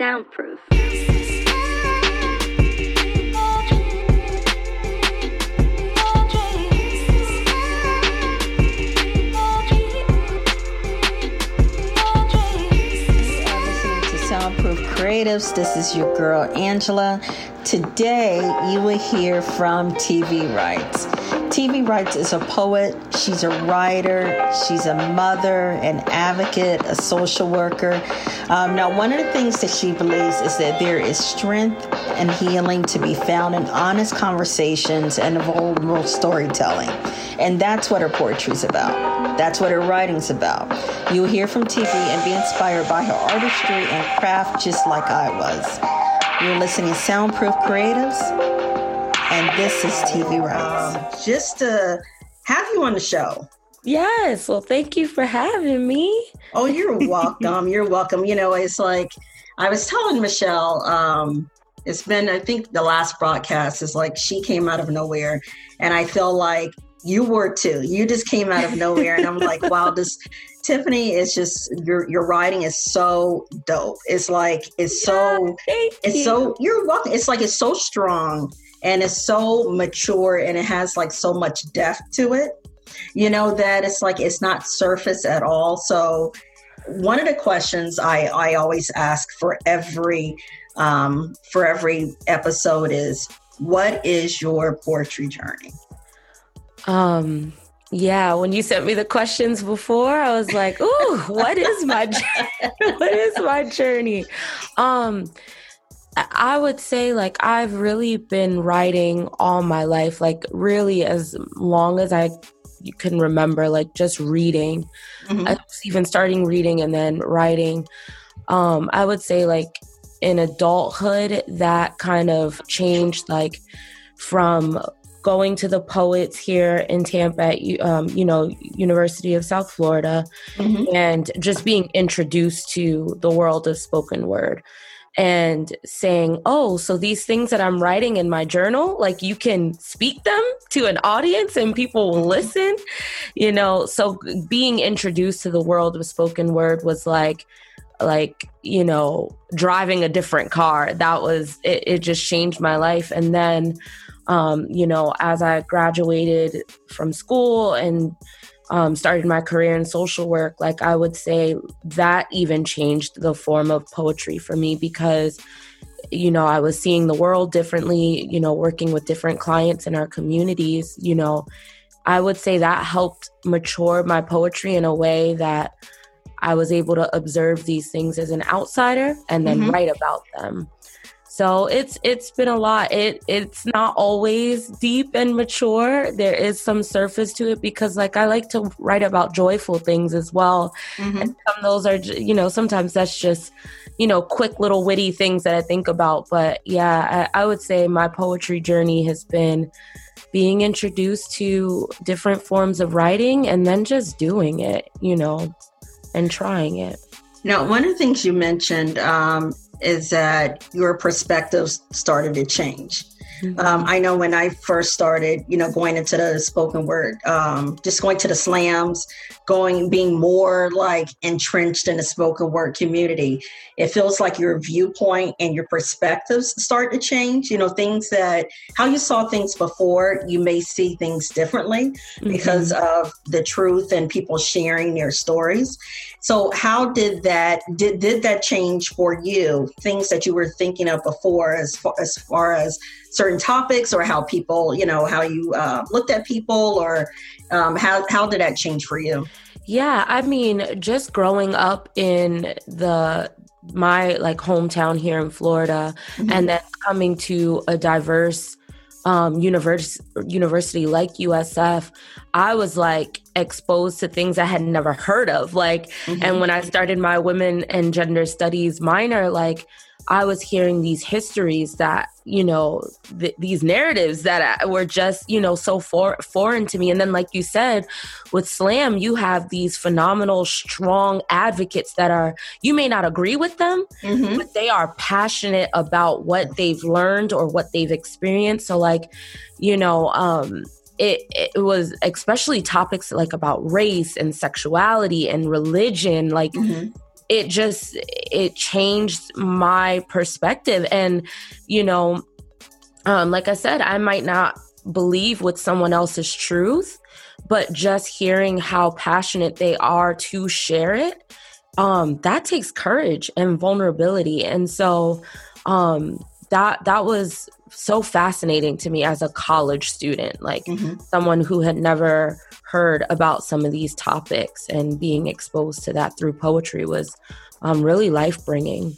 Soundproof. Soundproof Creatives. This is your girl Angela. Today you will hear from TV Writes. TV Writes is a poet, she's a writer, she's a mother, an advocate, a social worker. Um, now, one of the things that she believes is that there is strength and healing to be found in honest conversations and vulnerable storytelling. And that's what her poetry is about. That's what her writing's about. You'll hear from TV and be inspired by her artistry and craft just like I was. You're listening to Soundproof Creatives and this is TV Writes. Um, just to have you on the show. Yes. Well, thank you for having me. Oh, you're welcome. you're welcome. You know, it's like I was telling Michelle, um, it's been, I think the last broadcast is like she came out of nowhere. And I feel like you were too. You just came out of nowhere. and I'm like, wow, this Tiffany is just your your writing is so dope. It's like it's so yeah, it's you. so you're welcome. It's like it's so strong and it's so mature and it has like so much depth to it you know that it's like it's not surface at all so one of the questions i i always ask for every um for every episode is what is your poetry journey um yeah, when you sent me the questions before, I was like, "Ooh, what is my what is my journey?" Um, I would say like I've really been writing all my life, like really as long as I can remember, like just reading. Mm-hmm. I was even starting reading and then writing. Um, I would say like in adulthood that kind of changed like from going to the poets here in Tampa at um, you know University of South Florida mm-hmm. and just being introduced to the world of spoken word and saying, oh, so these things that I'm writing in my journal, like you can speak them to an audience and people will listen, you know. So being introduced to the world of spoken word was like, like you know driving a different car that was it, it just changed my life and then um you know as i graduated from school and um, started my career in social work, like I would say that even changed the form of poetry for me because, you know, I was seeing the world differently, you know, working with different clients in our communities, you know, I would say that helped mature my poetry in a way that I was able to observe these things as an outsider and then mm-hmm. write about them. So it's it's been a lot. It it's not always deep and mature. There is some surface to it because like I like to write about joyful things as well. Mm-hmm. And some those are you know sometimes that's just you know quick little witty things that I think about. But yeah, I, I would say my poetry journey has been being introduced to different forms of writing and then just doing it, you know, and trying it. Now, one of the things you mentioned um, is that your perspectives started to change. Mm-hmm. Um, I know when I first started, you know, going into the spoken word, um, just going to the slams, going, being more like entrenched in the spoken word community, it feels like your viewpoint and your perspectives start to change. You know, things that how you saw things before, you may see things differently mm-hmm. because of the truth and people sharing their stories. So, how did that did did that change for you? Things that you were thinking of before, as far as far as certain topics or how people, you know, how you uh, looked at people or um, how, how did that change for you? Yeah, I mean, just growing up in the my like hometown here in Florida mm-hmm. and then coming to a diverse um university university like USF I was like exposed to things I had never heard of like mm-hmm. and when I started my women and gender studies minor like I was hearing these histories that, you know, th- these narratives that were just, you know, so for- foreign to me. And then, like you said, with Slam, you have these phenomenal, strong advocates that are, you may not agree with them, mm-hmm. but they are passionate about what they've learned or what they've experienced. So, like, you know, um, it, it was especially topics like about race and sexuality and religion like mm-hmm it just it changed my perspective and you know um, like i said i might not believe what someone else's truth but just hearing how passionate they are to share it um, that takes courage and vulnerability and so um, that that was so fascinating to me as a college student like mm-hmm. someone who had never heard about some of these topics and being exposed to that through poetry was um, really life bringing.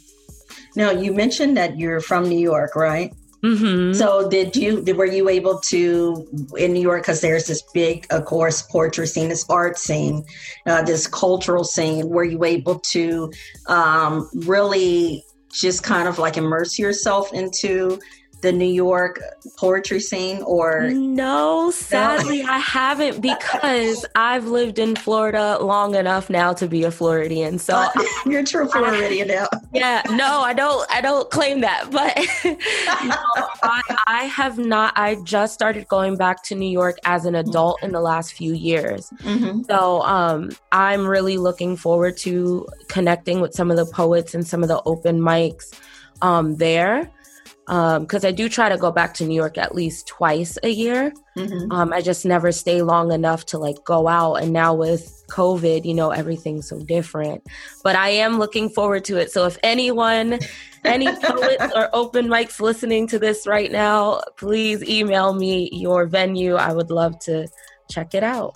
Now, you mentioned that you're from New York, right? Mm-hmm. So, did you were you able to in New York because there's this big, of course, poetry scene, this art scene, uh, this cultural scene? Were you able to um, really just kind of like immerse yourself into the New York poetry scene or No, sadly I haven't because I've lived in Florida long enough now to be a Floridian. So uh, you're a true Floridian now. Yeah, no, I don't I don't claim that, but no, I, I have not I just started going back to New York as an adult in the last few years. Mm-hmm. So um I'm really looking forward to connecting with some of the poets and some of the open mics um there because um, I do try to go back to New York at least twice a year. Mm-hmm. Um, I just never stay long enough to like go out. And now with COVID, you know, everything's so different. But I am looking forward to it. So if anyone, any poets or open mics listening to this right now, please email me your venue. I would love to check it out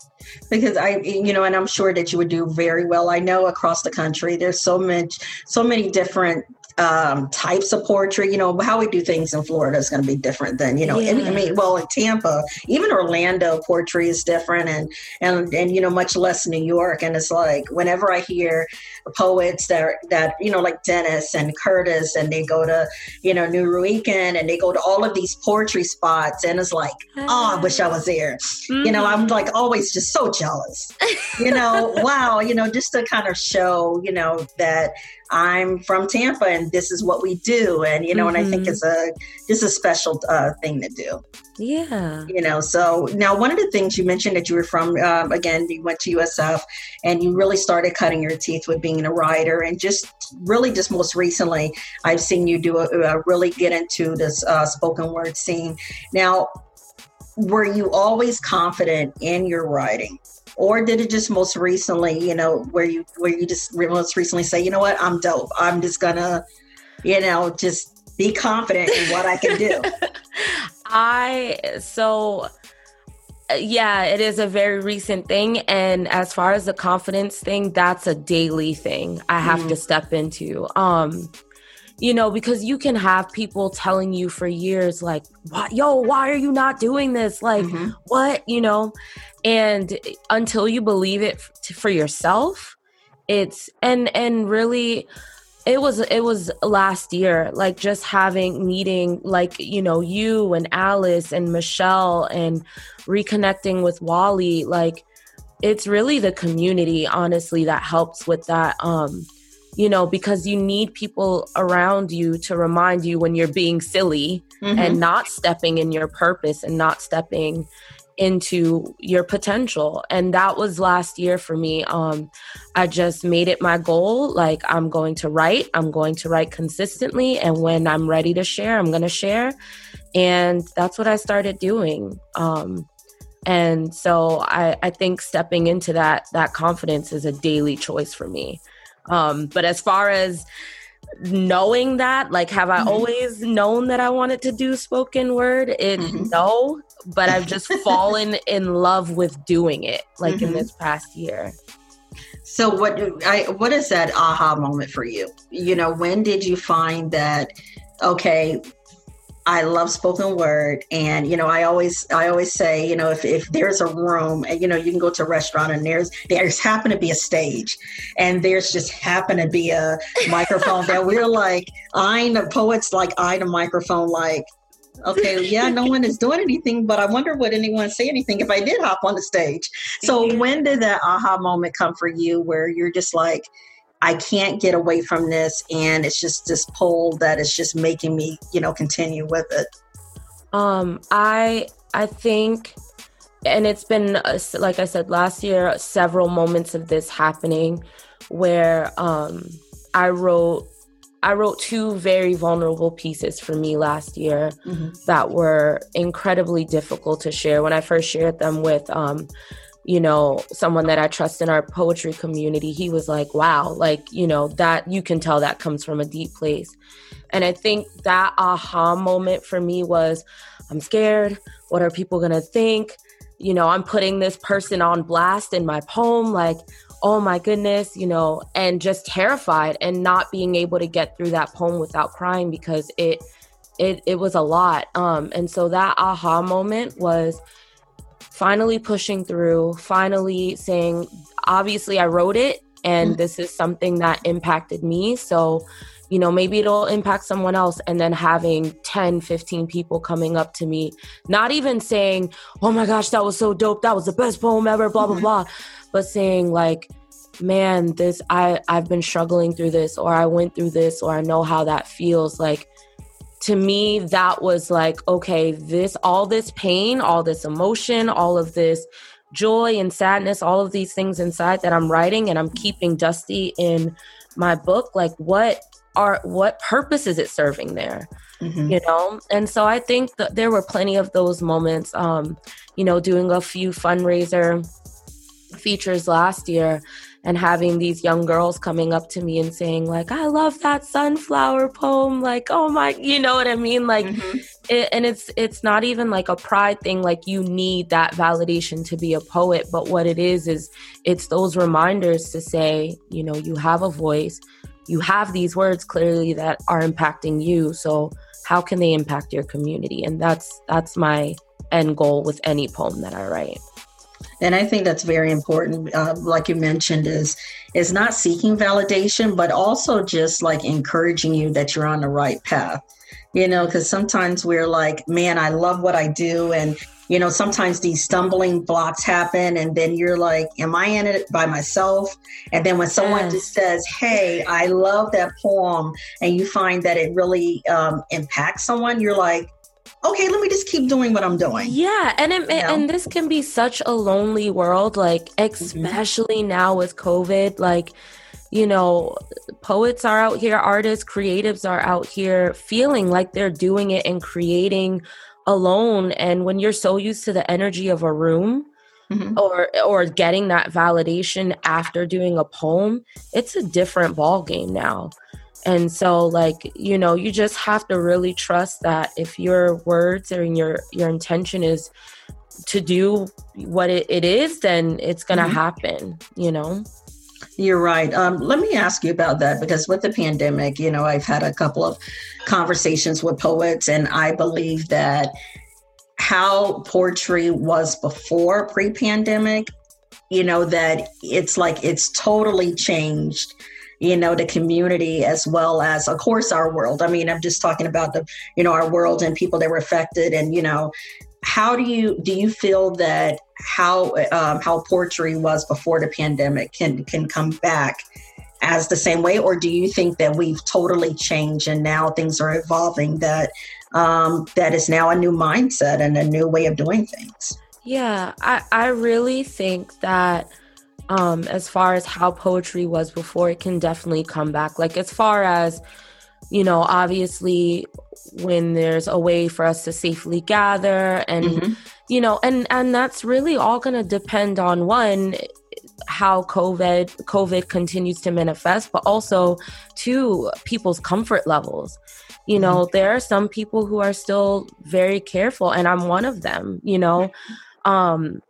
because i you know and i'm sure that you would do very well i know across the country there's so much so many different um, types of poetry. You know, how we do things in Florida is going to be different than you know. Yeah. I mean, well, in Tampa, even Orlando, poetry is different, and and and you know, much less New York. And it's like whenever I hear poets that that you know, like Dennis and Curtis, and they go to you know Nuyorican, and they go to all of these poetry spots, and it's like, oh, I wish I was there. Mm-hmm. You know, I'm mm-hmm. like always just so jealous. you know, wow. You know, just to kind of show you know that I'm from Tampa and this is what we do. And, you know, mm-hmm. and I think mm-hmm. it's a, just a special uh, thing to do. Yeah. You know, so now one of the things you mentioned that you were from, um, again, you went to USF and you really started cutting your teeth with being a writer. And just really, just most recently, I've seen you do a, a really get into this uh, spoken word scene. Now, were you always confident in your writing? Or did it just most recently you know where you where you just most recently say you know what i'm dope i'm just gonna you know just be confident in what i can do i so yeah it is a very recent thing and as far as the confidence thing that's a daily thing i have mm. to step into um you know, because you can have people telling you for years, like, "What, yo, why are you not doing this? Like, mm-hmm. what, you know?" And until you believe it for yourself, it's and and really, it was it was last year, like just having meeting like you know you and Alice and Michelle and reconnecting with Wally, like it's really the community honestly that helps with that um you know, because you need people around you to remind you when you're being silly mm-hmm. and not stepping in your purpose and not stepping into your potential. And that was last year for me. Um i just made it my goal like i'm going to write i'm going to write consistently. And when i'm ready to share i'm going to share. And that's what i started doing. Um and so i i think stepping into that that confidence is a daily choice for me. Um, but as far as knowing that, like, have I mm-hmm. always known that I wanted to do spoken word? It mm-hmm. no, but I've just fallen in love with doing it, like mm-hmm. in this past year. So what I what is that aha moment for you? You know, when did you find that okay, I love spoken word, and you know, I always I always say, you know, if, if there's a room, and you know, you can go to a restaurant and there's there's happen to be a stage, and there's just happen to be a microphone that we're like eyeing the poets like eyeing a microphone like. Okay, yeah, no one is doing anything, but I wonder would anyone say anything if I did hop on the stage. So mm-hmm. when did that aha moment come for you where you're just like, I can't get away from this, and it's just this pull that is just making me, you know, continue with it. Um, I I think and it's been uh, like I said last year, several moments of this happening where um, I wrote I wrote two very vulnerable pieces for me last year mm-hmm. that were incredibly difficult to share. When I first shared them with, um, you know, someone that I trust in our poetry community, he was like, wow, like, you know, that you can tell that comes from a deep place. And I think that aha moment for me was I'm scared. What are people going to think? You know, I'm putting this person on blast in my poem. Like, oh my goodness, you know, and just terrified and not being able to get through that poem without crying because it it it was a lot. Um and so that aha moment was finally pushing through, finally saying obviously I wrote it and mm-hmm. this is something that impacted me. So you know maybe it'll impact someone else and then having 10 15 people coming up to me not even saying oh my gosh that was so dope that was the best poem ever blah blah mm-hmm. blah but saying like man this i i've been struggling through this or i went through this or i know how that feels like to me that was like okay this all this pain all this emotion all of this joy and sadness all of these things inside that i'm writing and i'm keeping dusty in my book like what are what purpose is it serving there mm-hmm. you know and so i think that there were plenty of those moments um you know doing a few fundraiser features last year and having these young girls coming up to me and saying like i love that sunflower poem like oh my you know what i mean? Like mm-hmm. it, and it's it's not even like a pride thing like you need that validation to be a poet but what it is is it's those reminders to say you know you have a voice you have these words clearly that are impacting you so how can they impact your community? And that's that's my end goal with any poem that i write and i think that's very important uh, like you mentioned is is not seeking validation but also just like encouraging you that you're on the right path. You know because sometimes we're like man i love what i do. And you know sometimes these stumbling blocks happen and then you're like am i in it by myself? And then when someone yes. just says hey i love that poem and you find that it really um, impacts someone you're like okay let me just keep doing what i'm doing yeah and it, you know? and this can be such a lonely world like mm-hmm. especially mm-hmm. now with covid like you know, poets are out here, artists, creatives are out here feeling like they're doing it and creating alone and when you're so used to the energy of a room mm-hmm. or or getting that validation after doing a poem it's a different ball game now and so like you know you just have to really trust that if your words or your your intention is to do what it, it is then it's gonna mm-hmm. happen you know you're right. Um, let me ask you about that because with the pandemic, you know, I've had a couple of conversations with poets, and I believe that how poetry was before pre pandemic, you know, that it's like it's totally changed you know the community as well as of course our world. I mean i'm just talking about the you know our world and people that were affected and you know how do you do you feel that how um, how poetry was before the pandemic can can come back as the same way? Or do you think that we've totally changed and now things are evolving that um, that is now a new mindset and a new way of doing things? Yeah i i really think that um as far as how poetry was before it can definitely come back like as far as you know obviously when there's a way for us to safely gather and mm-hmm. you know and and that's really all going to depend on one how covid covid continues to manifest but also to people's comfort levels you know mm-hmm. there are some people who are still very careful and i'm one of them you know um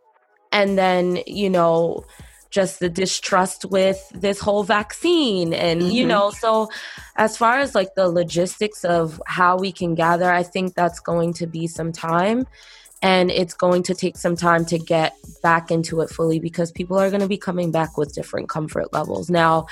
and then you know just the distrust with this whole vaccine and mm-hmm. you know so as far as like the logistics of how we can gather i think that's going to be some time and it's going to take some time to get back into it fully because people are going to be coming back with different comfort levels now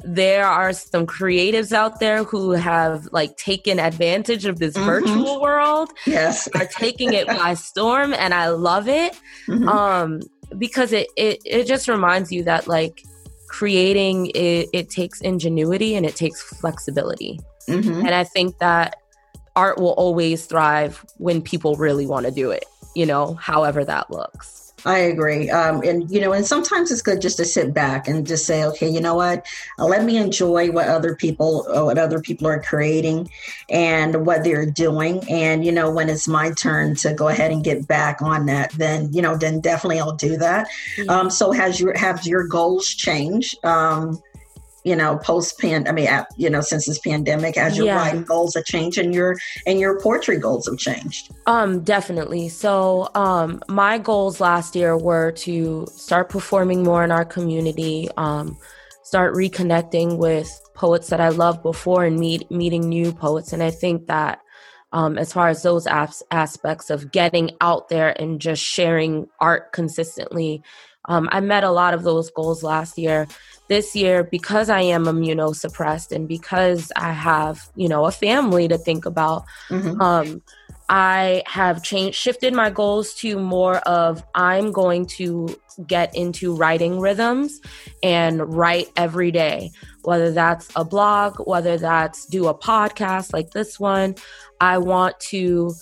there are some creatives out there who have like taken advantage of this mm-hmm. virtual world yes are taking it by storm and i love it mm-hmm. um because it, it it just reminds you that like creating it, it takes ingenuity and it takes flexibility mm-hmm. and i think that art will always thrive when people really want to do it you know however that looks I agree. Um, and, you know, and sometimes it's good just to sit back and just say, okay, you know what? Uh, let me enjoy what other people, uh, what other people are creating and what they're doing. And, you know, when it's my turn to go ahead and get back on that, then, you know, then definitely I'll do that. Mm-hmm. Um, so has your, have your goals changed? Um, you know, post pan, I mean, you know, since this pandemic, as your yeah. writing goals have changed and your and your poetry goals have changed. Um, definitely. So, um, my goals last year were to start performing more in our community, um, start reconnecting with poets that I loved before, and meet meeting new poets. And I think that. Um, as far as those as- aspects of getting out there and just sharing art consistently um, I met a lot of those goals last year. This year, because I am immunosuppressed and because I have, you know, a family to think about, mm-hmm. um, I have changed, shifted my goals to more of I'm going to get into writing rhythms and write every day, whether that's a blog, whether that's do a podcast like this one. I want to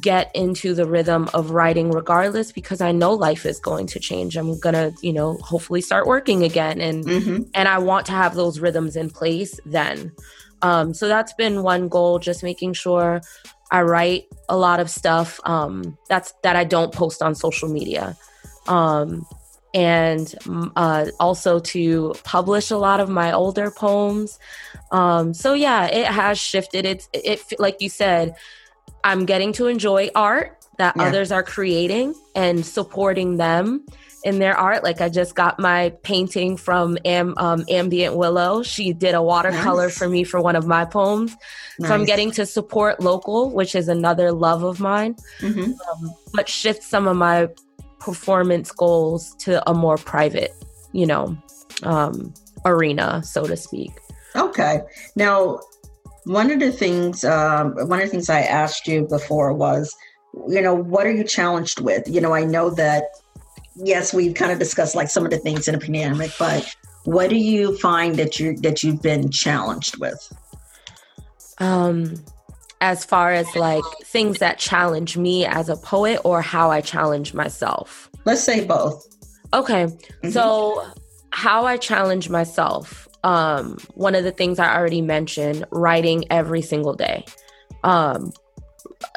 get into the rhythm of writing regardless because I know life is going to change. I'm going to, you know, hopefully start working again and mm-hmm. and I want to have those rhythms in place then. Um so that's been one goal just making sure I write a lot of stuff um that's that I don't post on social media. Um and uh, also to publish a lot of my older poems. Um, so yeah, it has shifted. It's it like you said, I'm getting to enjoy art that yeah. others are creating and supporting them in their art. Like I just got my painting from Am, um, Ambient Willow. She did a watercolor nice. for me for one of my poems. Nice. So I'm getting to support local, which is another love of mine, mm-hmm. um, but shift some of my performance goals to a more private, you know, um, arena, so to speak. Okay. Now, one of the things, um, one of the things I asked you before was, you know, what are you challenged with? You know, I know that, yes, we've kind of discussed like some of the things in a pandemic, but what do you find that you that you've been challenged with? Um, as far as like things that challenge me as a poet or how I challenge myself. Let's say both. Okay. Mm-hmm. So how I challenge myself um, one of the things I already mentioned, writing every single day. Um,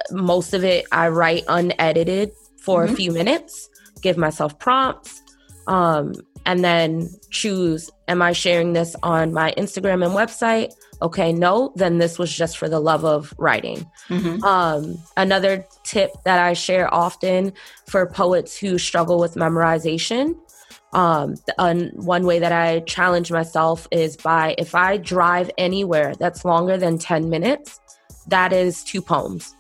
most of it I write unedited for mm-hmm. a few minutes, give myself prompts, um, and then choose am I sharing this on my Instagram and website? Okay, no, then this was just for the love of writing. Mm-hmm. Um, another tip that I share often for poets who struggle with memorization um, one way that I challenge myself is by if I drive anywhere that's longer than 10 minutes, that is two poems.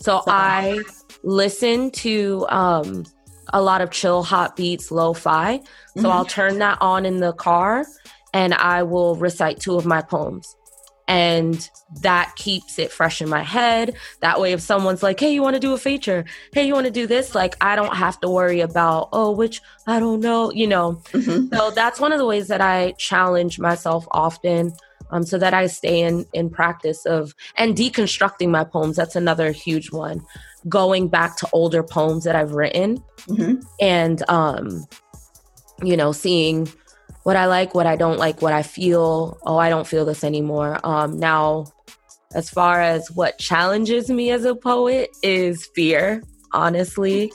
So I listen to um, a lot of chill hop beats, lo fi. So mm-hmm. I'll turn that on in the car and I will recite two of my poems and that keeps it fresh in my head. That way if someone's like hey you want to do a feature? Hey you want to do this? Like i don't have to worry about oh which i don't know you know? Mm-hmm. so that's one of the ways that i challenge myself often um, so that i stay in in practice of and deconstructing my poems that's another huge one. Going back to older poems that i've written mm-hmm. and um you know seeing what I like, what I don't like, what I feel. Oh, I don't feel this anymore. Um, now, as far as what challenges me as a poet is fear, honestly.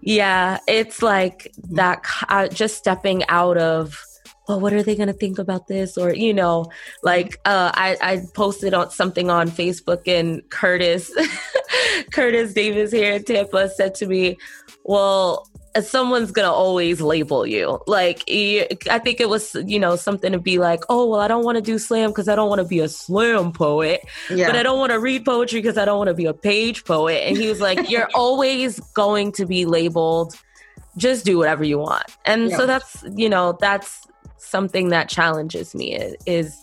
Yeah, it's like that, uh, just stepping out of, well, what are they going to think about this? Or, you know, like uh, I, I posted on something on Facebook and Curtis, Curtis Davis here in Tampa said to me, well, someone's gonna always label you. Like, I think it was, you know, something to be like, oh, well, I don't want to do slam because I don't want to be a slam poet, yeah. but I don't want to read poetry because I don't want to be a page poet. And he was like, you're always going to be labeled. Just do whatever you want. And yeah. so that's, you know, that's something that challenges me is, is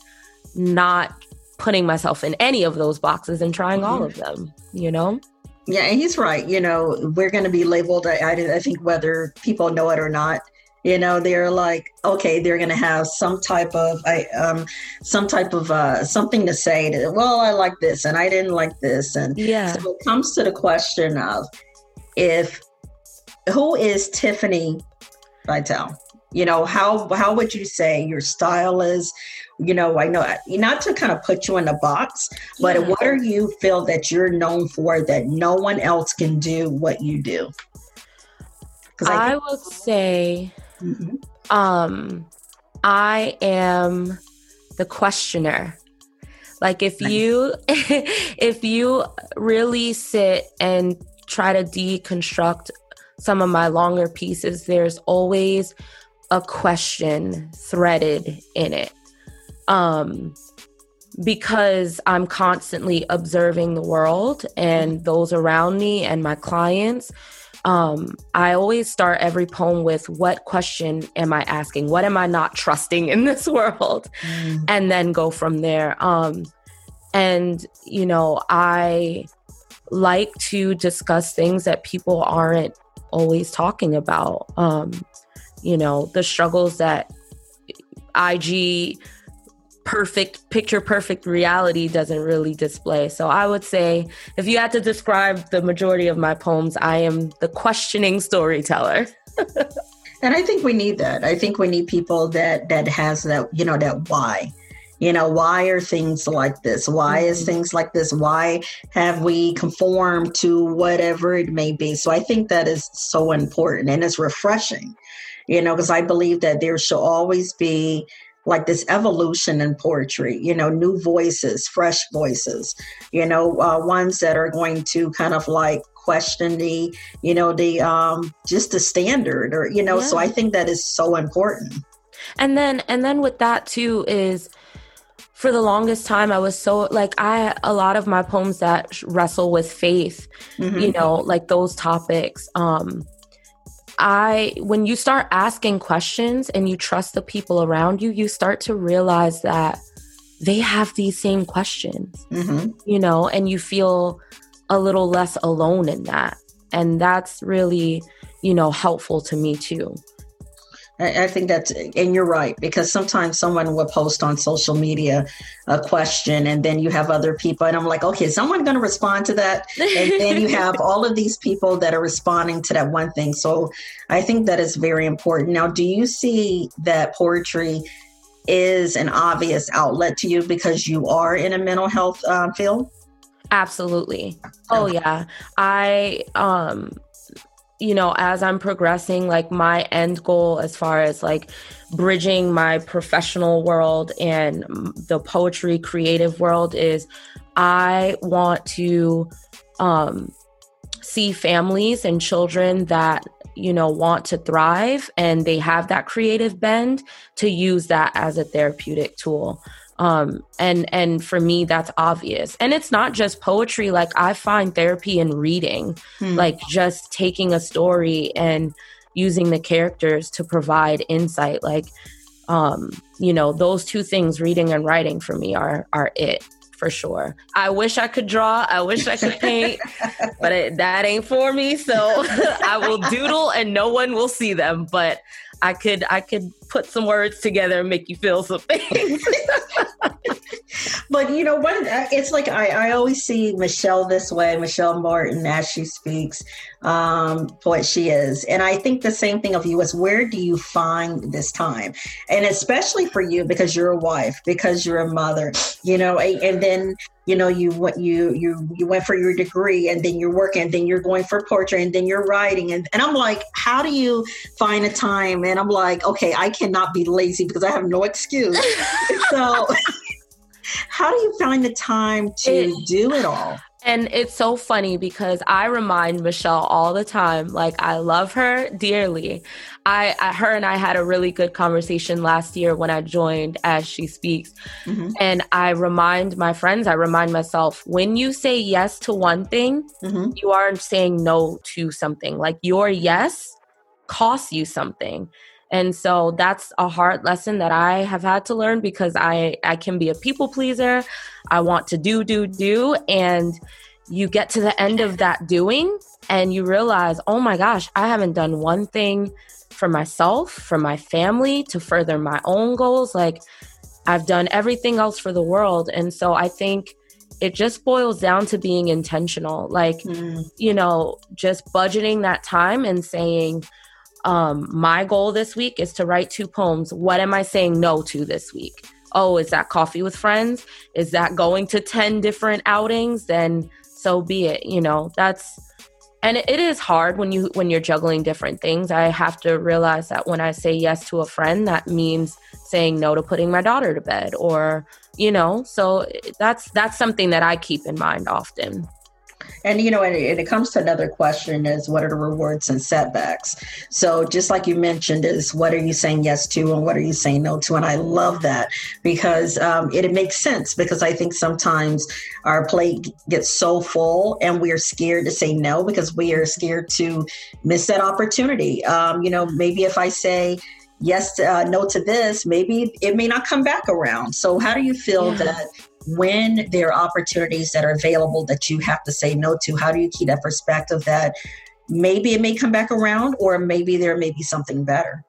not putting myself in any of those boxes and trying mm-hmm. all of them, you know? Yeah, and he's right. You know, we're going to be labeled. I, I think whether people know it or not. You know, they're like, okay, they're going to have some type of, I, um, some type of uh, something to say. To, well, I like this, and I didn't like this, and yeah. So it comes to the question of if who is Tiffany Vitale? You know, how how would you say your style is? You know, I know not to kind of put you in a box, but yeah. what are you feel that you're known for that no one else can do what you do? I, I would say, mm-hmm. um, I am the questioner. Like if you if you really sit and try to deconstruct some of my longer pieces, there's always a question threaded in it. Um, because I'm constantly observing the world and those around me and my clients. Um, I always start every poem with what question am I asking? What am I not trusting in this world? Mm. And then go from there. Um, and, you know, I like to discuss things that people aren't always talking about. Um, you know, the struggles that IG perfect picture perfect reality doesn't really display. So I would say if you had to describe the majority of my poems, I am the questioning storyteller. and I think we need that. I think we need people that that has that, you know, that why you know why are things like this why is mm-hmm. things like this why have we conformed to whatever it may be so i think that is so important and it's refreshing you know because i believe that there should always be like this evolution in poetry you know new voices fresh voices you know uh, ones that are going to kind of like question the you know the um just the standard or you know yeah. so i think that is so important and then and then with that too is for the longest time i was so like i a lot of my poems that wrestle with faith mm-hmm. you know like those topics um i when you start asking questions and you trust the people around you you start to realize that they have these same questions mm-hmm. you know and you feel a little less alone in that and that's really you know helpful to me too I, think that's, and you're right, because sometimes someone will post on social media a question and then you have other people, and I'm like, okay, someone going to respond to that? And then you have all of these people that are responding to that one thing. So I think that is very important. Now, do you see that poetry is an obvious outlet to you because you are in a mental health um, field? Absolutely. Oh yeah. I um you know, as I'm progressing, like my end goal as far as like bridging my professional world and the poetry creative world is I want to um, see families and children that you know want to thrive and they have that creative bend to use that as a therapeutic tool um and and for me that's obvious. And it's not just poetry. Like i find therapy in reading hmm. like just taking a story and using the characters to provide insight. Like um you know those two things reading and writing for me are are it for sure. I wish i could draw. I wish i could paint but it, that ain't for me. So i will doodle and no one will see them but I could I could put some words together and make you feel something. but you know what? It's like I, I always see Michelle this way, Michelle Martin, as she speaks, um, what she is, and I think the same thing of you is where do you find this time, and especially for you because you're a wife, because you're a mother, you know, and then you know you went you you you went for your degree and then you're working and then you're going for portrait and then you're writing and, and i'm like how do you find a time and i'm like okay i cannot be lazy because i have no excuse so how do you find the time to it, do it all and it's so funny because I remind Michelle all the time, like I love her dearly. I, I, her and I had a really good conversation last year when I joined as she speaks. Mm-hmm. And I remind my friends, I remind myself, when you say yes to one thing, mm-hmm. you are saying no to something. Like your yes costs you something. And so that's a hard lesson that I have had to learn because I I can be a people pleaser. I want to do do do and you get to the end of that doing and you realize, "Oh my gosh, I haven't done one thing for myself, for my family to further my own goals. Like I've done everything else for the world." And so I think it just boils down to being intentional like mm. you know just budgeting that time and saying um, my goal this week is to write two poems. What am i saying no to this week? Oh is that coffee with friends? Is that going to 10 different outings? Then so be it you know that's and it is hard when you when you're juggling different things. I have to realize that when i say yes to a friend that means saying no to putting my daughter to bed or you know so that's that's something that i keep in mind often and you know, and it, and it, comes to another question: is what are the rewards and setbacks? So, just like you mentioned, is what are you saying yes to, and what are you saying no to? And I love that because um, it, it makes sense. Because I think sometimes our plate gets so full, and we are scared to say no because we are scared to miss that opportunity. Um, you know, maybe if I say yes, uh, no to this, maybe it may not come back around. So, how do you feel yeah. that when there are opportunities that are available that you have to say no to, how do you keep that perspective that maybe it may come back around or maybe there may be something better?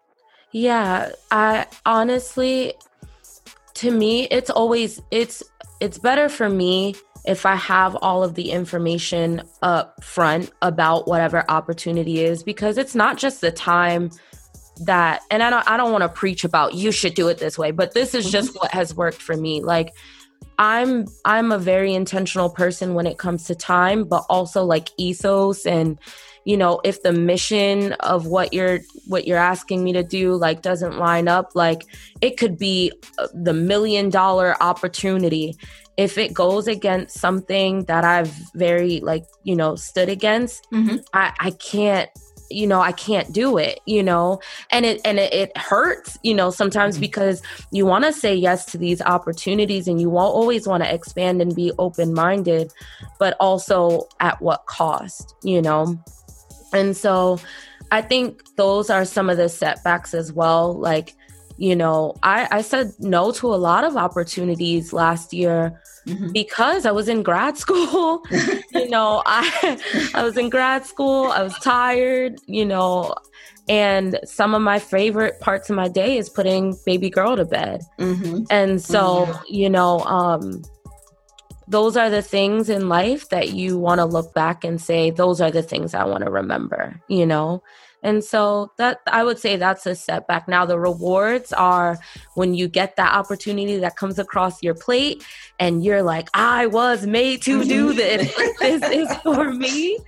Yeah, I honestly to me it's always it's it's better for me if I have all of the information up front about whatever opportunity is because it's not just the time that and I don't I don't want to preach about you should do it this way, but this is just mm-hmm. what has worked for me. Like I'm I'm a very intentional person when it comes to time, but also like ethos and you know, if the mission of what you're what you're asking me to do like doesn't line up, like it could be uh, the million dollar opportunity. If it goes against something that I've very like, you know, stood against, mm-hmm. I I can't you know i can't do it you know and it and it, it hurts you know sometimes mm-hmm. because you want to say yes to these opportunities and you won't always want to expand and be open minded but also at what cost you know and so i think those are some of the setbacks as well like you know i i said no to a lot of opportunities last year mm-hmm. because I was in grad school. You know, I I was in grad school. I was tired. You know, and some of my favorite parts of my day is putting baby girl to bed. Mm-hmm. And so, mm-hmm. you know, um, those are the things in life that you want to look back and say, those are the things I want to remember, you know? And so that I would say that's a setback. Now the rewards are when you get that opportunity that comes across your plate and you're like, I was made to do this. this is for me.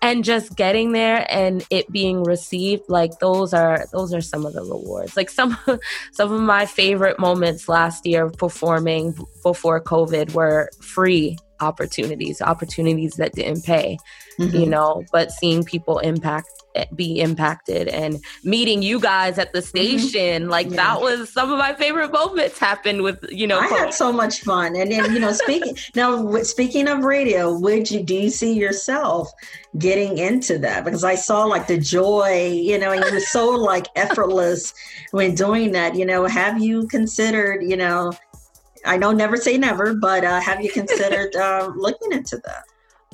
And just getting there and it being received, like those are those are some of the rewards. Like some some of my favorite moments last year performing before COVID were free opportunities, opportunities that didn't pay, mm-hmm. you know, but seeing people impact be impacted and meeting you guys at the mm-hmm. station mm-hmm. like yeah. that was some of my favorite moments happened with you know i had so much fun and then you know speaking now speaking of radio would you do you see yourself getting into that because i saw like the joy you know and you were so like effortless when doing that you know have you considered you know i know never say never but uh, have you considered uh, looking into that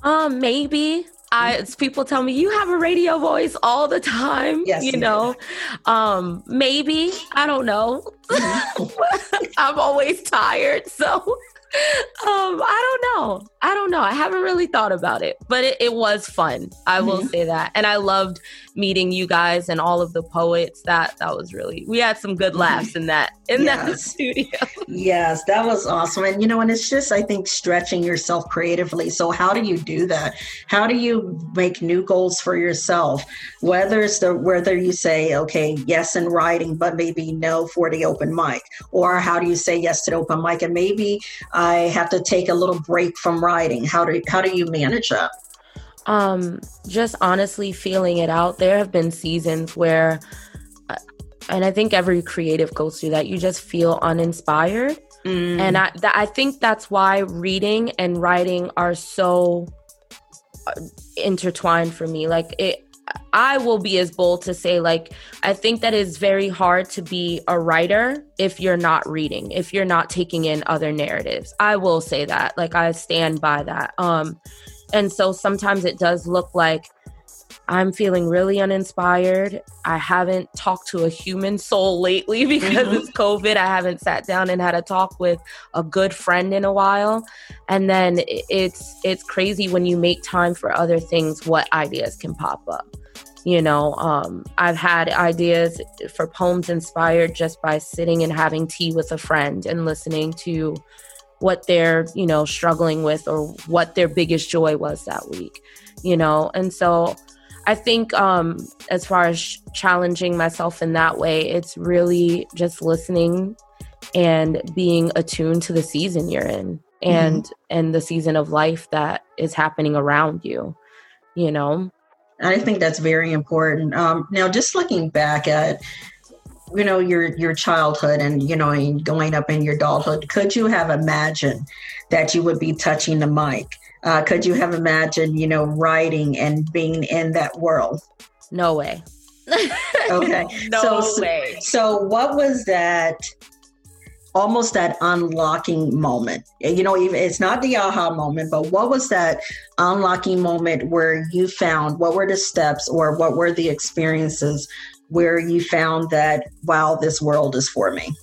um maybe I people tell me you have a radio voice all the time. Yes, you know, um, maybe I don't know. Mm-hmm. I'm always tired, so um, I don't know. I don't know. I haven't really thought about it, but it, it was fun. I will mm-hmm. say that, and I loved meeting you guys and all of the poets. That that was really. We had some good laughs in that in yes. that studio. yes, that was awesome. And you know, and it's just I think stretching yourself creatively. So how do you do that? How do you make new goals for yourself? Whether it's the whether you say okay yes in writing, but maybe no for the open mic, or how do you say yes to the open mic and maybe I have to take a little break from writing. How do how do you manage that? Um, just honestly feeling it out. There have been seasons where, uh, and I think every creative goes through that. You just feel uninspired, mm. and I th- I think that's why reading and writing are so uh, intertwined for me. Like it, I will be as bold to say, like, I think that it's very hard to be a writer if you're not reading, if you're not taking in other narratives. I will say that. Like, I stand by that. Um, and so sometimes it does look like I'm feeling really uninspired. I haven't talked to a human soul lately because mm-hmm. it's COVID. I haven't sat down and had a talk with a good friend in a while. And then it's it's crazy when you make time for other things what ideas can pop up. You know, um, I've had ideas for poems inspired just by sitting and having tea with a friend and listening to what they're, you know, struggling with or what their biggest joy was that week, you know? And so I think um, as far as challenging myself in that way, it's really just listening and being attuned to the season you're in and mm-hmm. and the season of life that is happening around you you know? I think that's very important. Um, now just looking back at you know your your childhood and you know and going up in your adulthood could you have imagined that you would be touching the mic uh, could you have imagined, you know, writing and being in that world? No way. okay. no so, way. So, what was that? Almost that unlocking moment. You know, even it's not the aha moment, but what was that unlocking moment where you found what were the steps or what were the experiences where you found that wow, this world is for me?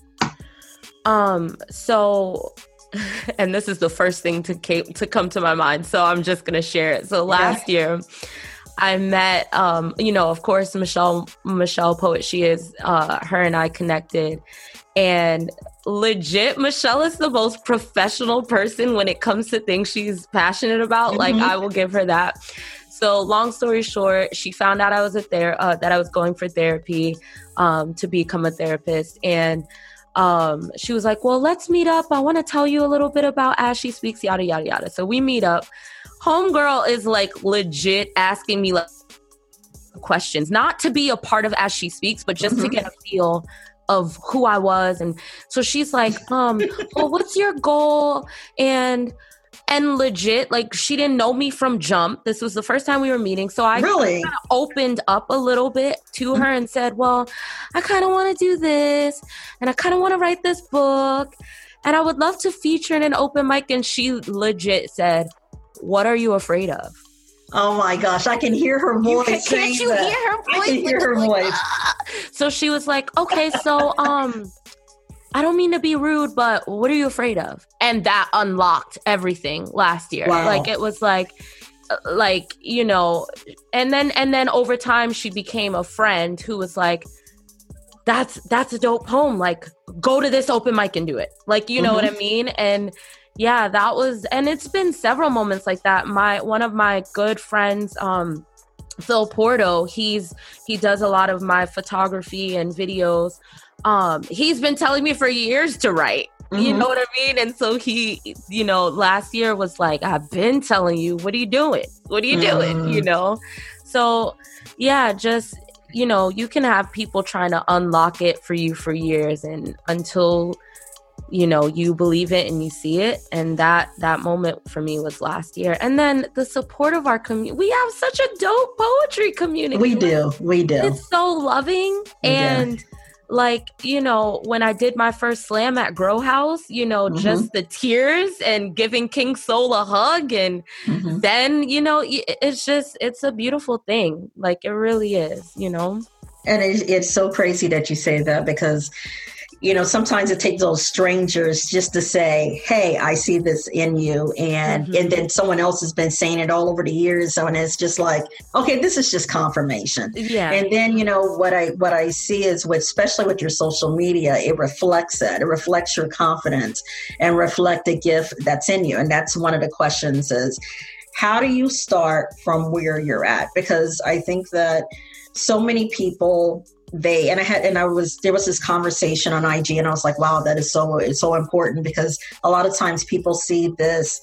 Um. So and this is the first thing to came, to come to my mind. So I'm just gonna share it. So last yeah. year, I met, um, you know, of course, Michelle Michelle Poet. She is uh, her and I connected, and legit, Michelle is the most professional person when it comes to things she's passionate about. Mm-hmm. Like I will give her that. So long story short, she found out I was a ther- uh, that I was going for therapy um, to become a therapist, and um, she was like, Well, let's meet up. I want to tell you a little bit about as she speaks, yada, yada, yada. So we meet up. Homegirl is like legit asking me like questions, not to be a part of as she speaks, but just mm-hmm. to get a feel of who I was. And so she's like, um, well, what's your goal? And and legit like she didn't know me from jump this was the first time we were meeting so i really opened up a little bit to her and said well i kind of want to do this and i kind of want to write this book and i would love to feature in an open mic and she legit said what are you afraid of Oh my gosh, I can hear her voice. You can, not you that. hear her voice? I can hear her voice. Ah. So she was like, "Okay, so um I don't mean to be rude, but what are you afraid of? And that unlocked everything last year. Wow. Like it was like uh, like, you know, and then and then over time she became a friend who was like that's that's a dope poem. Like go to this open mic and do it. Like you know mm-hmm. what I mean? And yeah, that was and it's been several moments like that. My one of my good friends um Phil Porto, he's he does a lot of my photography and videos um he's been telling me for years to write. Mm-hmm. you know what i mean? And so he you know last year was like i've been telling you what are you doing? What are you doing? Mm. you know? So yeah just you know you can have people trying to unlock it for you for years and until you know you believe it and you see it. And that that moment for me was last year. And then the support of our community we have such a dope poetry community. We do. We do. It's so loving and like you know when i did my first slam at grow house you know mm-hmm. just the tears and giving king soul a hug and mm-hmm. then you know it's just it's a beautiful thing like it really is you know and it's so crazy that you say that because you know, sometimes it takes those strangers just to say, "Hey, I see this in you," and mm-hmm. and then someone else has been saying it all over the years, so and it's just like, okay, this is just confirmation. Yeah. And then you know what I what I see is with especially with your social media, it reflects that. It reflects your confidence and reflect the gift that's in you, and that's one of the questions is, how do you start from where you're at? Because I think that so many people they and I had and I was there was this conversation on IG and I was like, wow, that is so it's so important because a lot of times people see this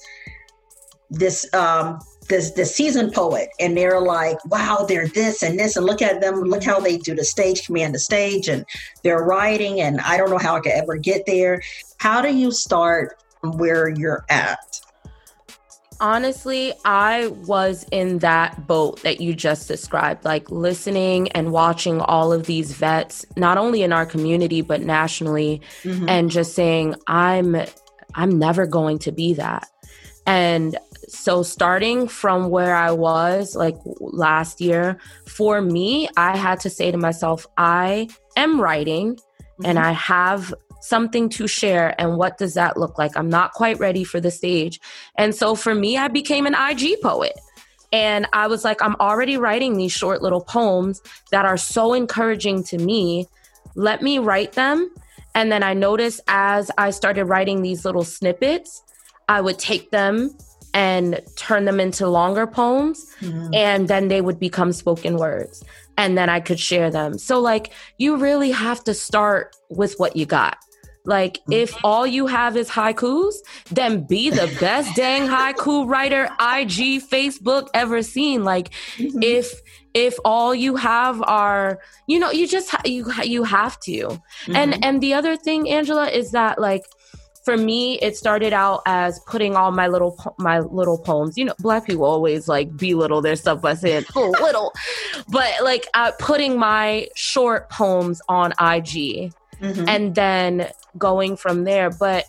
this um this the seasoned poet and they're like, wow, they're this and this and look at them, look how they do the stage, command the stage and they're writing and I don't know how I could ever get there. How do you start where you're at? Honestly, I was in that boat that you just described, like listening and watching all of these vets, not only in our community but nationally, mm-hmm. and just saying, I'm I'm never going to be that. And so starting from where I was like last year, for me, I had to say to myself, I am writing mm-hmm. and I have something to share and what does that look like i'm not quite ready for the stage and so for me i became an ig poet and i was like i'm already writing these short little poems that are so encouraging to me let me write them and then i noticed as i started writing these little snippets i would take them and turn them into longer poems mm-hmm. and then they would become spoken words and then I could share them. So like you really have to start with what you got. Like, if all you have is haikus, then be the best dang haiku writer IG, Facebook ever seen. Like, mm-hmm. if if all you have are, you know, you just you you have to. Mm-hmm. And and the other thing, Angela, is that like for me it started out as putting all my little my little poems you know black people always like belittle their stuff by saying oh little but like uh, putting my short poems on ig mm-hmm. and then going from there. But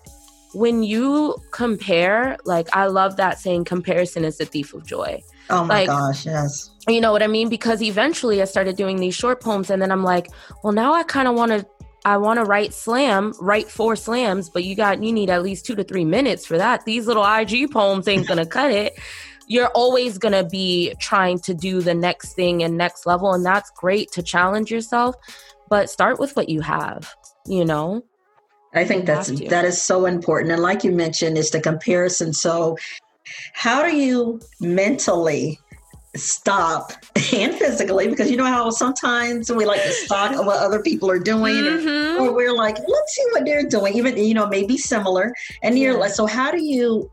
when you compare, like I love that saying, comparison is the thief of joy. Oh my like, gosh, yes. You know what I mean? Because eventually I started doing these short poems and then I'm like, well, now I kind of want to I want to write slam, write four slams, but you got you need at least 2 to 3 minutes for that. These little IG poems ain't going to cut it. You're always going to be trying to do the next thing and next level and that's great to challenge yourself, but start with what you have, you know? I think that's that is so important. And like you mentioned, is the comparison. So how do you mentally stop and physically because you know how sometimes we like to stalk what other people are doing mm-hmm. or, or, we're like let's see what they're doing even you know maybe similar and you're like so how do you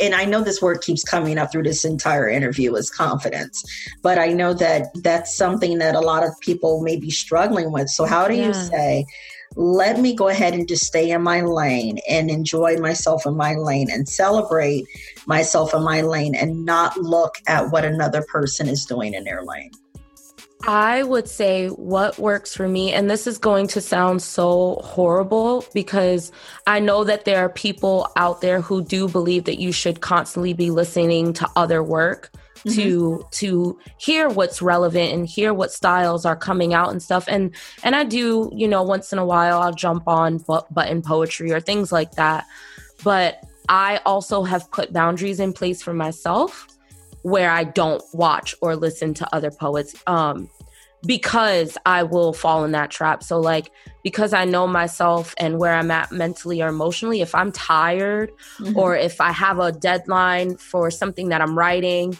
and I know this word keeps coming up through this entire interview is confidence, but I know that that's something that a lot of people may be struggling with. So, how do yeah. you say, let me go ahead and just stay in my lane and enjoy myself in my lane and celebrate myself in my lane and not look at what another person is doing in their lane? I would say what works for me, and this is going to sound so horrible because I know that there are people out there who do believe that you should constantly be listening to other work mm-hmm. to to hear what's relevant and hear what styles are coming out and stuff. And and I do, you know, once in a while I'll jump on button poetry or things like that. But I also have put boundaries in place for myself where I don't watch or listen to other poets um, because I will fall in that trap. So, like, because I know myself and where I'm at mentally or emotionally, if I'm tired mm-hmm. or if I have a deadline for something that I'm writing,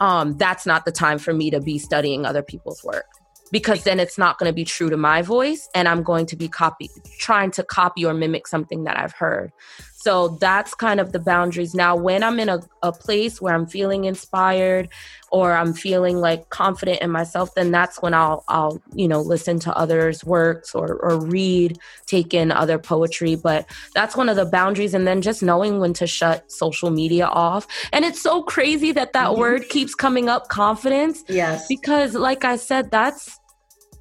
um, that's not the time for me to be studying other people's work because then it's not going to be true to my voice and I'm going to be copy trying to copy or mimic something that I've heard. So that's kind of the boundaries. Now, when I'm in a, a place where I'm feeling inspired or I'm feeling like confident in myself, then that's when I'll, I'll you know, listen to others' works or, or read, take in other poetry. But that's one of the boundaries. And then just knowing when to shut social media off. And it's so crazy that that mm-hmm. word keeps coming up confidence. Yes. Because, like I said, that's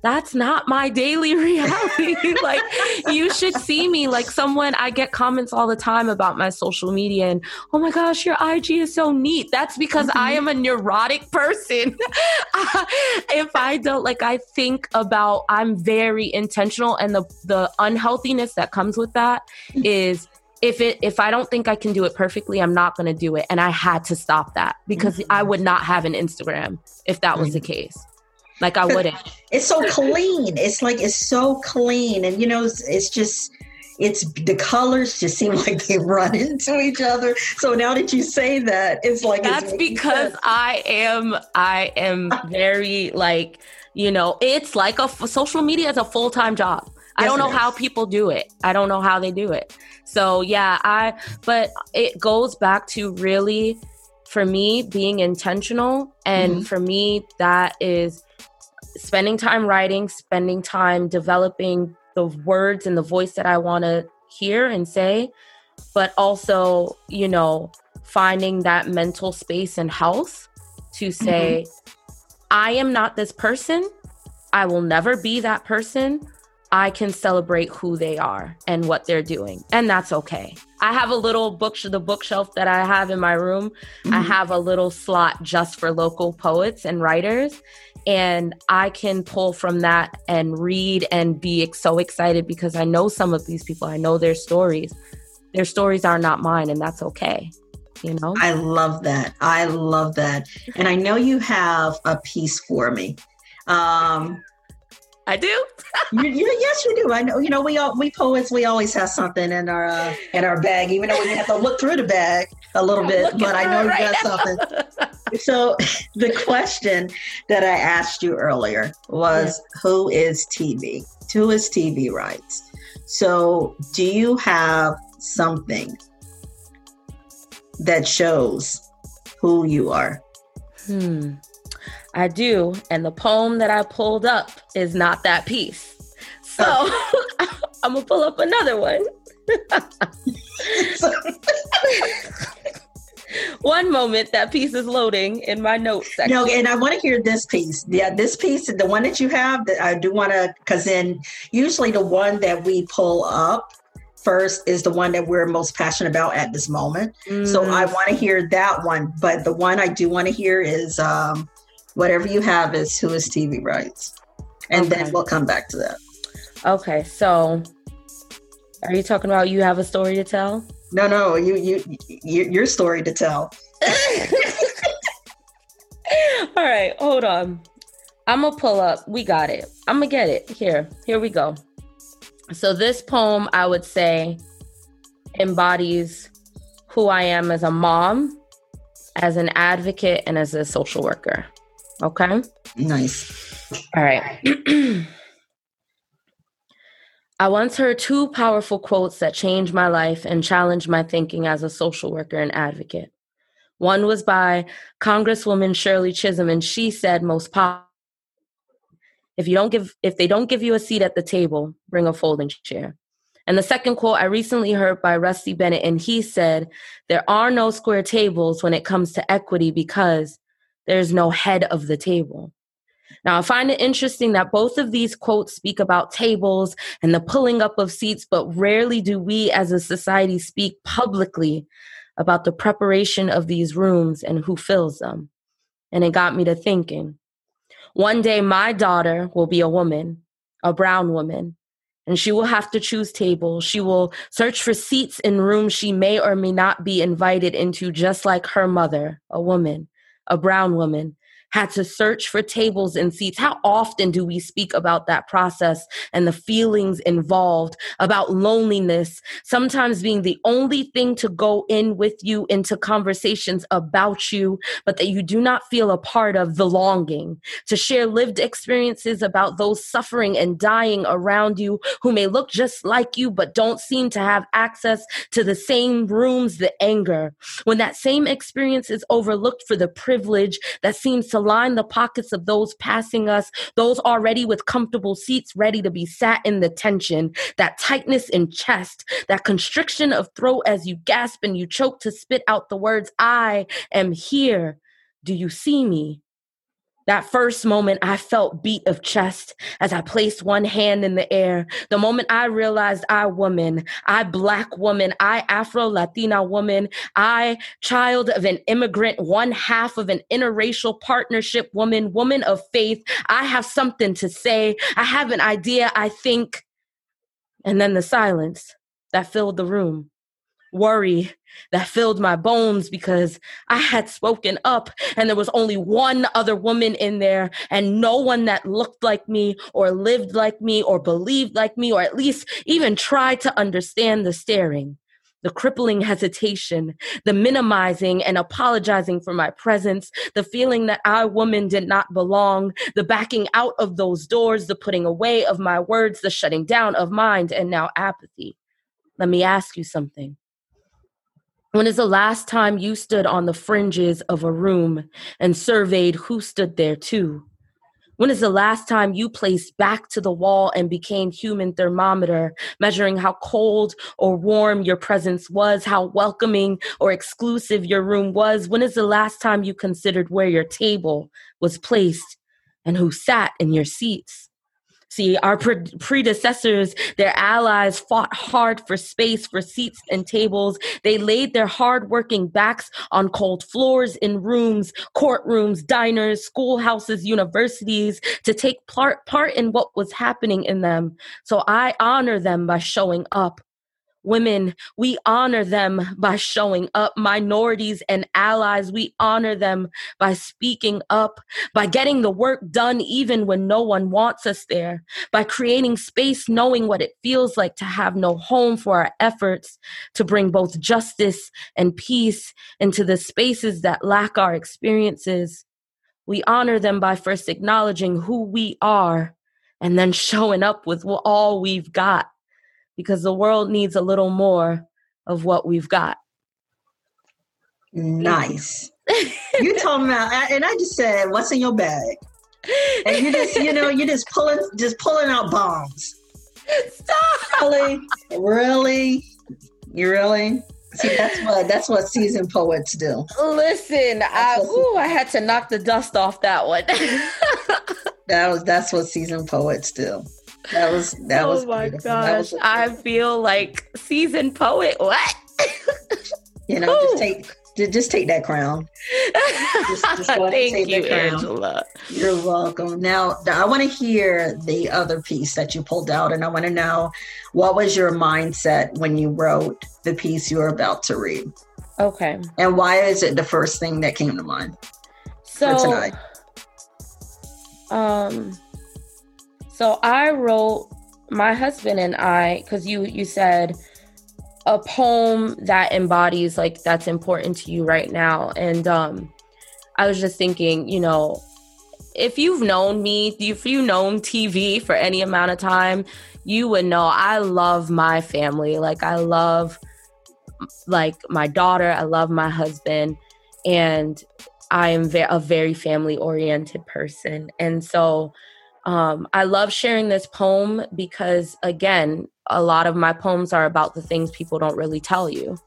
that's not my daily reality. like you should see me like someone I get comments all the time about my social media and oh my gosh, your IG is so neat. That's because mm-hmm. I am a neurotic person. if I don't like I think about I'm very intentional and the the unhealthiness that comes with that mm-hmm. if it if I don't think I can do it perfectly, I'm not going to do it and I had to stop that because mm-hmm. I would not have an Instagram if that was the case. Like I wouldn't. It's so clean. It's like it's so clean, and you know, it's, it's just it's the colors just seem like they run into each other. So now that you say that, it's like that's it's because sense. I am I am very like you know it's like a social media is a full time job. Yes, I don't know how people do it. I don't know how they do it. So yeah, I but it goes back to really for me being intentional and mm-hmm. for me that is spending time writing, spending time developing the words and the voice that I want to hear and say, but also, you know, finding that mental space and health to say, mm-hmm. I am not this person. I will never be that person. I can celebrate who they are and what they're doing. And that's okay. I have a little book the bookshelf that I have in my room. Mm-hmm. I have a little slot just for local poets and writers and I can pull from that and read and be so excited because I know some of these people. I know their stories. Their stories are not mine and that's okay. You know? I love that. I love that. And I know you have a piece for me. Um I do. you, you, yes, you do. I know. You know, we all we poets we always have something in our uh, in our bag, even though we have to look through the bag a little bit. But I know right you got now. something. so, the question that I asked you earlier was, yeah. "Who is TV? Who is TV Writes?" So, do you have something that shows who you are? Hmm. I do. And the poem that I pulled up is not that piece. So I'm going to pull up another one. one moment that piece is loading in my notes section. No, and I want to hear this piece. Yeah, this piece, the one that you have, that I do want to, because then usually the one that we pull up first is the one that we're most passionate about at this moment. Mm. So I mm. want to hear that one. But the one I do want to hear is um, whatever you have is who is TV Writes, and okay. then we'll come back to that. Okay, so are you talking about you have a story to tell? No, no, you you, you your story to tell. All right, hold on. I'm gonna pull up. We got it. I'm gonna get it. Here, here we go. So this poem, I would say, embodies who I am as a mom, as an advocate, and as a social worker. Okay. Nice. All right. I once heard two powerful quotes that changed my life and challenged my thinking as a social worker and advocate. One was by Congresswoman Shirley Chisholm, and she said, most powerful, if you don't give if they don't give you a seat at the table, bring a folding chair. And the second quote I recently heard by Rusty Bennett, and he said, There are no square tables when it comes to equity because there's no head of the table. Now, I find it interesting that both of these quotes speak about tables and the pulling up of seats, but rarely do we as a society speak publicly about the preparation of these rooms and who fills them. And it got me to thinking one day my daughter will be a woman, a brown woman, and she will have to choose tables. She will search for seats in rooms she may or may not be invited into, just like her mother, a woman a brown woman had to search for tables and seats. How often do we speak about that process and the feelings involved, about loneliness, sometimes being the only thing to go in with you into conversations about you, but that you do not feel a part of the longing, to share lived experiences about those suffering and dying around you who may look just like you, but don't seem to have access to the same rooms, the anger. When that same experience is overlooked for the privilege that seems to line the pockets of those passing us, those already with comfortable seats ready to be sat in the tension, that tightness in chest, that constriction of throat as you gasp and you choke to spit out the words, I am here. Do you see me? That first moment, I felt beat of chest as I placed one hand in the air. The moment I realized I woman, I black woman, I Afro Latina woman, I child of an immigrant, one half of an interracial partnership woman, woman of faith, I have something to say. I have an idea, I think. And then the silence that filled the room worry that filled my bones because I had spoken up and there was only one other woman in there and no one that looked like me or lived like me or believed like me or at least even tried to understand the staring. The crippling hesitation, the minimizing and apologizing for my presence, the feeling that I, woman, did not belong, the backing out of those doors, the putting away of my words, the shutting down of mind, and now apathy. Let me ask you something. When is the last time you stood on the fringes of a room and surveyed who stood there too? When is the last time you placed back to the wall and became human thermometer, measuring how cold or warm your presence was, how welcoming or exclusive your room was? When is the last time you considered where your table was placed and who sat in your seats? See, our pre- predecessors, their allies, fought hard for space, for seats and tables. They laid their hard-working backs on cold floors in rooms, courtrooms, diners, schoolhouses, universities to take part, part in what was happening in them. So I honor them by showing up Women, we honor them by showing up. Minorities and allies, we honor them by speaking up, by getting the work done even when no one wants us there, by creating space, knowing what it feels like to have no home for our efforts to bring both justice and peace into the spaces that lack our experiences. We honor them by first acknowledging who we are and then showing up with all we've got because the world needs a little more of what we've got. Nice. you told me, and I just said, "What's in your bag?" And you just, you know, you just pulling, just pulling out bombs. Stop. Really, really, you really. See, that's what that's what seasoned poets do. Listen, I, ooh, I had to knock the dust off that one. that was that's what seasoned poets do. That was that oh was. Oh my gosh! I feel like seasoned poet. What? you know, just take just take that crown. Just, just Thank you, Angela. You're welcome. Now, I want to hear the other piece that you pulled out, and I want to know what was your mindset when you wrote the piece you were about to read. Okay. And why is it the first thing that came to mind? So tonight. Um so I wrote my husband and I cuz you you said a poem that embodies like that's important to you right now and um I was just thinking, you know, if you've known me, if you've known TV for any amount of time, you would know I love my family. Like I love like my daughter, I love my husband and I am a very family oriented person. And so um, I love sharing this poem because, again, a lot of my poems are about the things people don't really tell you.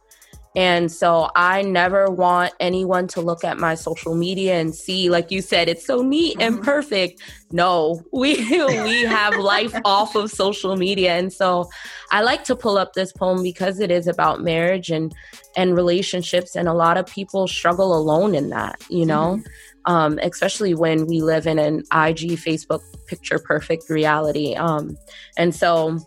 And so I never want anyone to look at my social media and see, like you said, it's so neat mm-hmm. and perfect. No, we we have life off of social media. And so I like to pull up this poem because it is about marriage and and relationships. And a lot of people struggle alone in that, you know? Mm-hmm um, especially when we live in an IG, Facebook picture perfect reality. Um, and so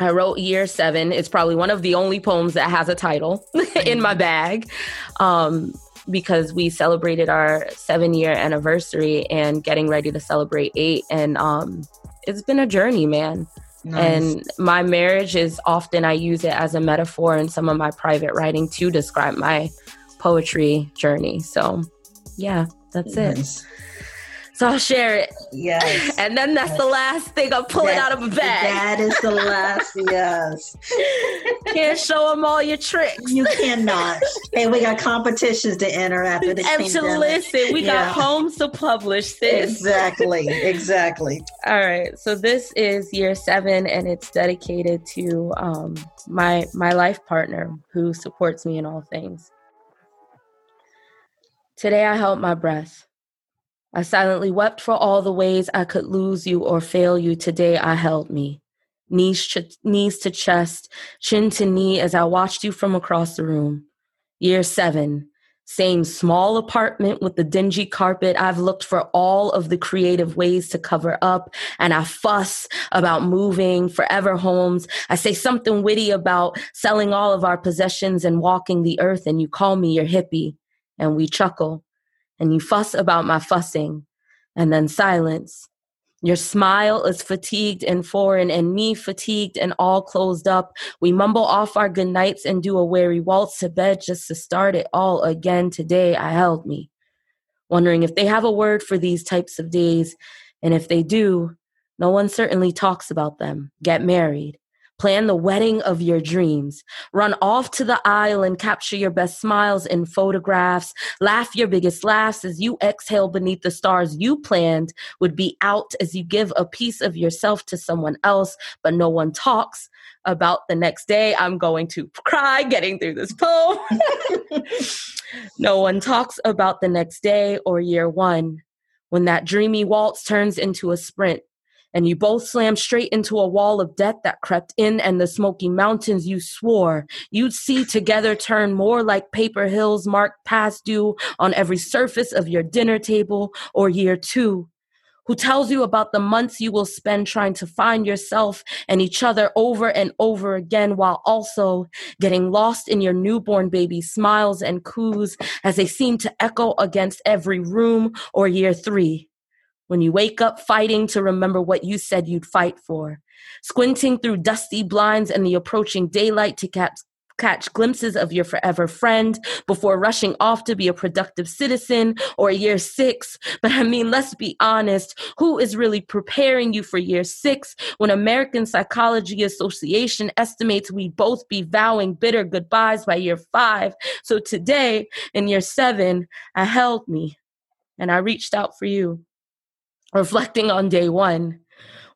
I wrote Year Seven. It's probably one of the only poems that has a title in my bag. Um, because we celebrated our seven year anniversary and getting ready to celebrate eight. And um, it's been a journey, man. Nice. And my marriage is often, I use it as a metaphor in some of my private writing to describe my poetry journey. So, yeah. That's nice. it. So I'll share it. Yes. And then that's yes. the last thing I'm pulling that, out of a bag. That is the last, yes. Can't show them all your tricks. You cannot. hey, we got competitions to enter after this. And pandemic. to listen, we yeah. got homes to publish this. Exactly, exactly. all right. So this is year seven and it's dedicated to um, my my life partner who supports me in all things. Today I held my breath. I silently wept for all the ways I could lose you or fail you. Today I held me, knees, ch- knees to chest, chin to knee as I watched you from across the room. Year seven, same small apartment with the dingy carpet. I've looked for all of the creative ways to cover up, and I fuss about moving, forever homes. I say something witty about selling all of our possessions and walking the earth, and you call me your hippie and we chuckle, and you fuss about my fussing, and then silence. Your smile is fatigued and foreign, and me fatigued and all closed up. We mumble off our good nights and do a weary waltz to bed just to start it all again. Today I held me, wondering if they have a word for these types of days, and if they do, no one certainly talks about them. Get married. Plan the wedding of your dreams. Run off to the aisle and capture your best smiles in photographs. Laugh your biggest laughs as you exhale beneath the stars you planned would be out as you give a piece of yourself to someone else, but no one talks about the next day. I'm going to cry getting through this poem. no one talks about the next day or year one when that dreamy waltz turns into a sprint and you both slammed straight into a wall of death that crept in and the smoky mountains you swore you'd see together turn more like paper hills marked past due on every surface of your dinner table or year two. Who tells you about the months you will spend trying to find yourself and each other over and over again while also getting lost in your newborn baby's smiles and coos as they seem to echo against every room or year three when you wake up fighting to remember what you said you'd fight for, squinting through dusty blinds and the approaching daylight to catch, catch glimpses of your forever friend before rushing off to be a productive citizen or year six. But I mean, let's be honest, who is really preparing you for year six when American Psychology Association estimates we both be vowing bitter goodbyes by year five? So today, in year seven, I held me and I reached out for you reflecting on day one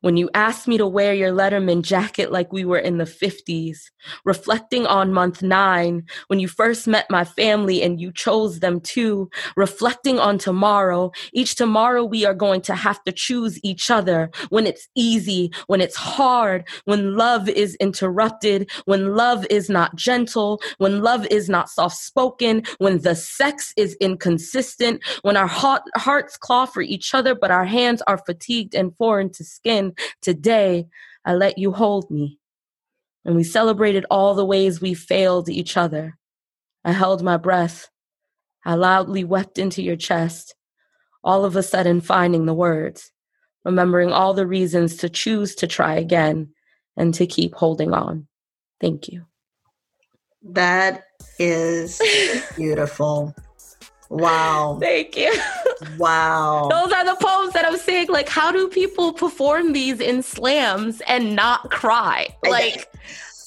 when you asked me to wear your Letterman jacket like we were in the 50s, reflecting on month nine, when you first met my family and you chose them too, reflecting on tomorrow, each tomorrow we are going to have to choose each other. When it's easy, when it's hard, when love is interrupted, when love is not gentle, when love is not soft spoken, when the sex is inconsistent, when our heart, hearts claw for each other, but our hands are fatigued and foreign to skin today I let you hold me. And we celebrated all the ways we failed each other. I held my breath. I loudly wept into your chest, all of a sudden finding the words, remembering all the reasons to choose to try again and to keep holding on. Thank you. That is beautiful. Wow. Thank you. Wow. Those are the poems that I'm saying. Like, how do people perform these in slams and not cry? Like,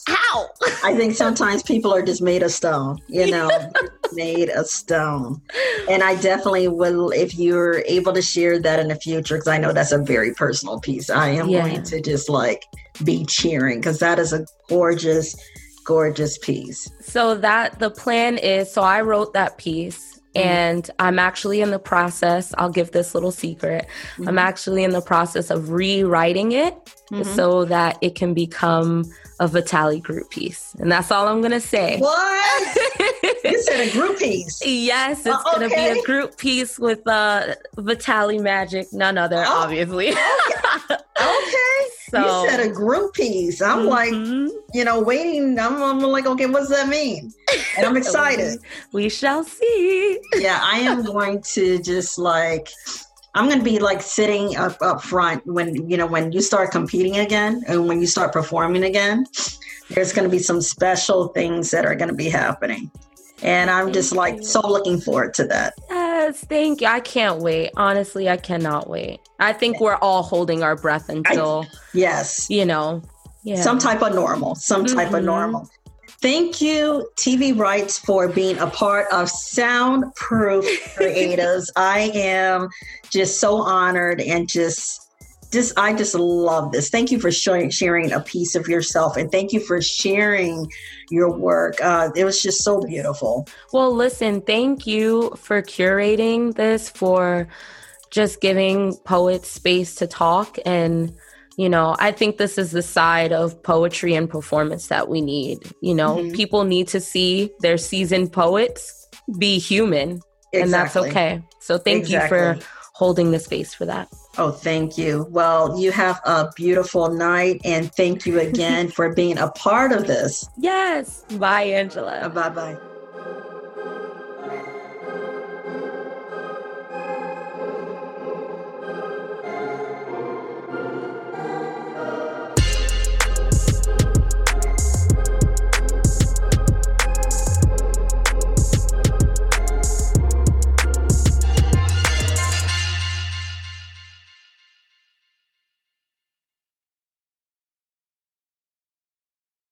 how? I think sometimes people are just made of stone, you know, made of stone. And I definitely will, if you're able to share that in the future, because I know that's a very personal piece, I am yeah. going to just like be cheering because that is a gorgeous, gorgeous piece. So, that the plan is so I wrote that piece Mm-hmm. And I'm actually in the process, I'll give this little secret. Mm-hmm. I'm actually in the process of rewriting it mm-hmm. so that it can become a Vitali group piece. And that's all I'm going to say. What? you said a group piece. Yes, it's uh, okay. going to be a group piece with uh, Vitali Magic, none other, oh. obviously. okay. okay. So, you said a group piece. I'm mm-hmm. like, you know, waiting. I'm, I'm, like, okay, what's that mean? And I'm excited. we shall see. yeah, I am going to just like, I'm going to be like sitting up, up front when, you know, when you start competing again and when you start performing again, there's going to be some special things that are going to be happening. And I'm thank just like you. so looking forward to that. Yes, thank you. I can't wait. Honestly, I cannot wait. I think we're all holding our breath until, I, yes, you know, yeah. some type of normal, some type mm-hmm. of normal. Thank you, TV Writes, for being a part of Soundproof Creatives. I am just so honored and just just I just love this. Thank you for sharing, sharing a piece of yourself, and thank you for sharing your work. Uh, it was just so beautiful. Well, listen, thank you for curating this, for just giving poets space to talk and you know i think this is the side of poetry and performance that we need you know mm-hmm. people need to see their seasoned poets be human exactly. and that's okay so thank exactly. you for holding the space for that. Oh, thank you. Well, you have a beautiful night and thank you again for being a part of this. Yes. Bye, Angela. Bye bye.